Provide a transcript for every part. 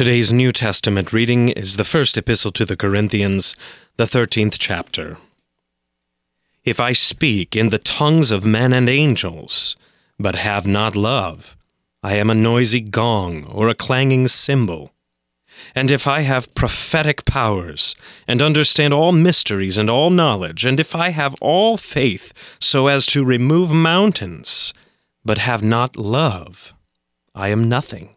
Today's New Testament reading is the first epistle to the Corinthians, the 13th chapter. If I speak in the tongues of men and angels, but have not love, I am a noisy gong or a clanging cymbal. And if I have prophetic powers, and understand all mysteries and all knowledge, and if I have all faith so as to remove mountains, but have not love, I am nothing.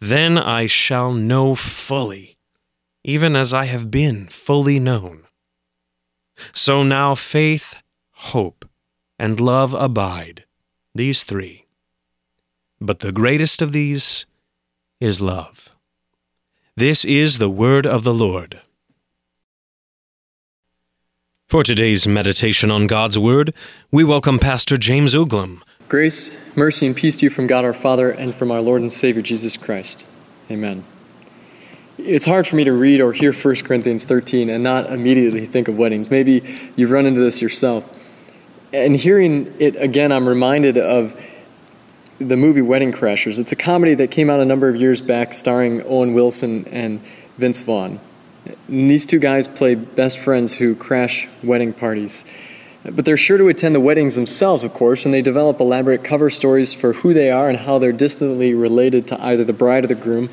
then I shall know fully, even as I have been fully known. So now faith, hope, and love abide, these three. But the greatest of these is love. This is the word of the Lord. For today's meditation on God's Word, we welcome Pastor James Uglum Grace, mercy, and peace to you from God our Father and from our Lord and Savior Jesus Christ. Amen. It's hard for me to read or hear 1 Corinthians 13 and not immediately think of weddings. Maybe you've run into this yourself. And hearing it again, I'm reminded of the movie Wedding Crashers. It's a comedy that came out a number of years back starring Owen Wilson and Vince Vaughn. And these two guys play best friends who crash wedding parties. But they're sure to attend the weddings themselves, of course, and they develop elaborate cover stories for who they are and how they're distantly related to either the bride or the groom.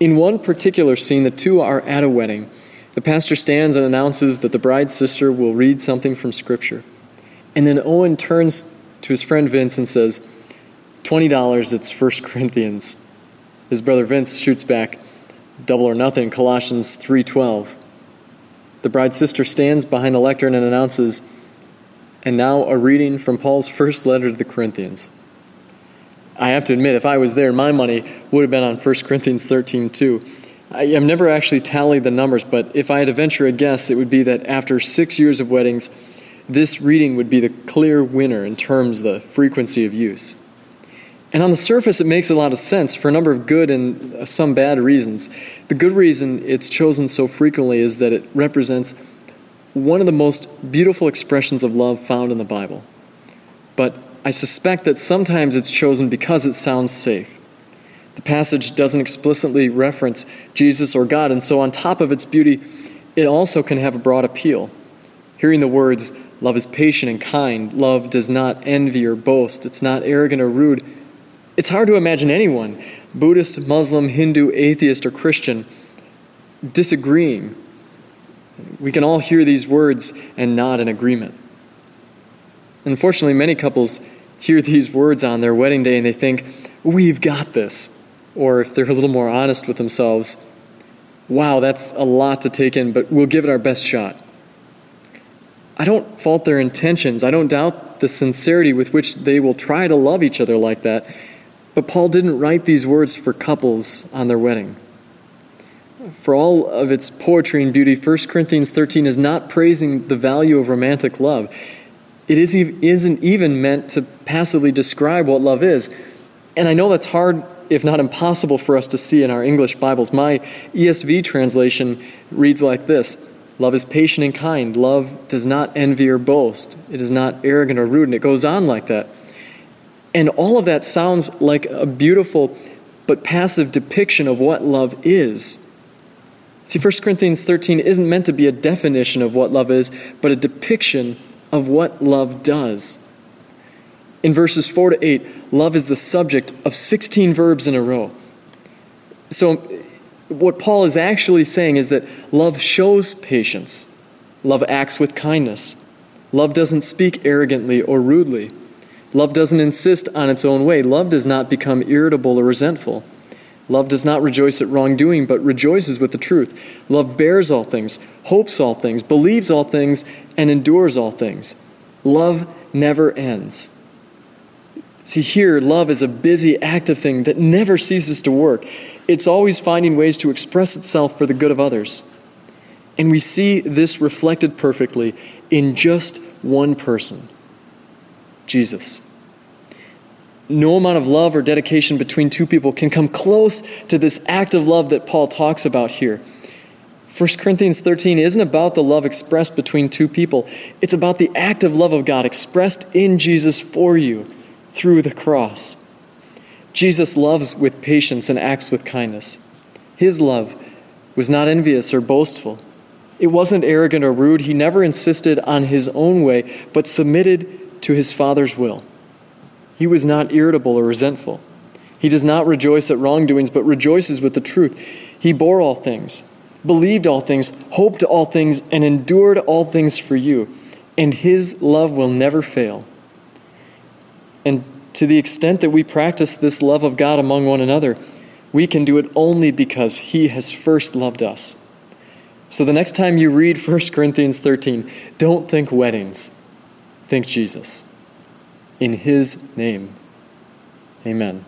In one particular scene, the two are at a wedding. The pastor stands and announces that the bride's sister will read something from Scripture. And then Owen turns to his friend Vince and says, $20, it's 1 Corinthians. His brother Vince shoots back, double or nothing, Colossians 3.12. The bride's sister stands behind the lectern and announces, and now a reading from Paul's first letter to the Corinthians. I have to admit, if I was there, my money would have been on 1 Corinthians 13 too. I have never actually tallied the numbers, but if I had to venture a guess, it would be that after six years of weddings, this reading would be the clear winner in terms of the frequency of use. And on the surface, it makes a lot of sense for a number of good and some bad reasons. The good reason it's chosen so frequently is that it represents one of the most beautiful expressions of love found in the Bible. But I suspect that sometimes it's chosen because it sounds safe. The passage doesn't explicitly reference Jesus or God, and so on top of its beauty, it also can have a broad appeal. Hearing the words, love is patient and kind, love does not envy or boast, it's not arrogant or rude, it's hard to imagine anyone, Buddhist, Muslim, Hindu, atheist, or Christian, disagreeing we can all hear these words and nod in agreement. Unfortunately, many couples hear these words on their wedding day and they think, We've got this. Or if they're a little more honest with themselves, Wow, that's a lot to take in, but we'll give it our best shot. I don't fault their intentions. I don't doubt the sincerity with which they will try to love each other like that. But Paul didn't write these words for couples on their wedding. For all of its poetry and beauty, 1 Corinthians 13 is not praising the value of romantic love. It isn't even meant to passively describe what love is. And I know that's hard, if not impossible, for us to see in our English Bibles. My ESV translation reads like this Love is patient and kind. Love does not envy or boast. It is not arrogant or rude. And it goes on like that. And all of that sounds like a beautiful but passive depiction of what love is. See, 1 Corinthians 13 isn't meant to be a definition of what love is, but a depiction of what love does. In verses 4 to 8, love is the subject of 16 verbs in a row. So, what Paul is actually saying is that love shows patience, love acts with kindness, love doesn't speak arrogantly or rudely. Love doesn't insist on its own way. Love does not become irritable or resentful. Love does not rejoice at wrongdoing, but rejoices with the truth. Love bears all things, hopes all things, believes all things, and endures all things. Love never ends. See, here, love is a busy, active thing that never ceases to work. It's always finding ways to express itself for the good of others. And we see this reflected perfectly in just one person Jesus. No amount of love or dedication between two people can come close to this act of love that Paul talks about here. 1 Corinthians 13 isn't about the love expressed between two people, it's about the act of love of God expressed in Jesus for you through the cross. Jesus loves with patience and acts with kindness. His love was not envious or boastful. It wasn't arrogant or rude. He never insisted on his own way, but submitted to his Father's will. He was not irritable or resentful. He does not rejoice at wrongdoings, but rejoices with the truth. He bore all things, believed all things, hoped all things, and endured all things for you. And his love will never fail. And to the extent that we practice this love of God among one another, we can do it only because he has first loved us. So the next time you read 1 Corinthians 13, don't think weddings Think Jesus. In his name, amen.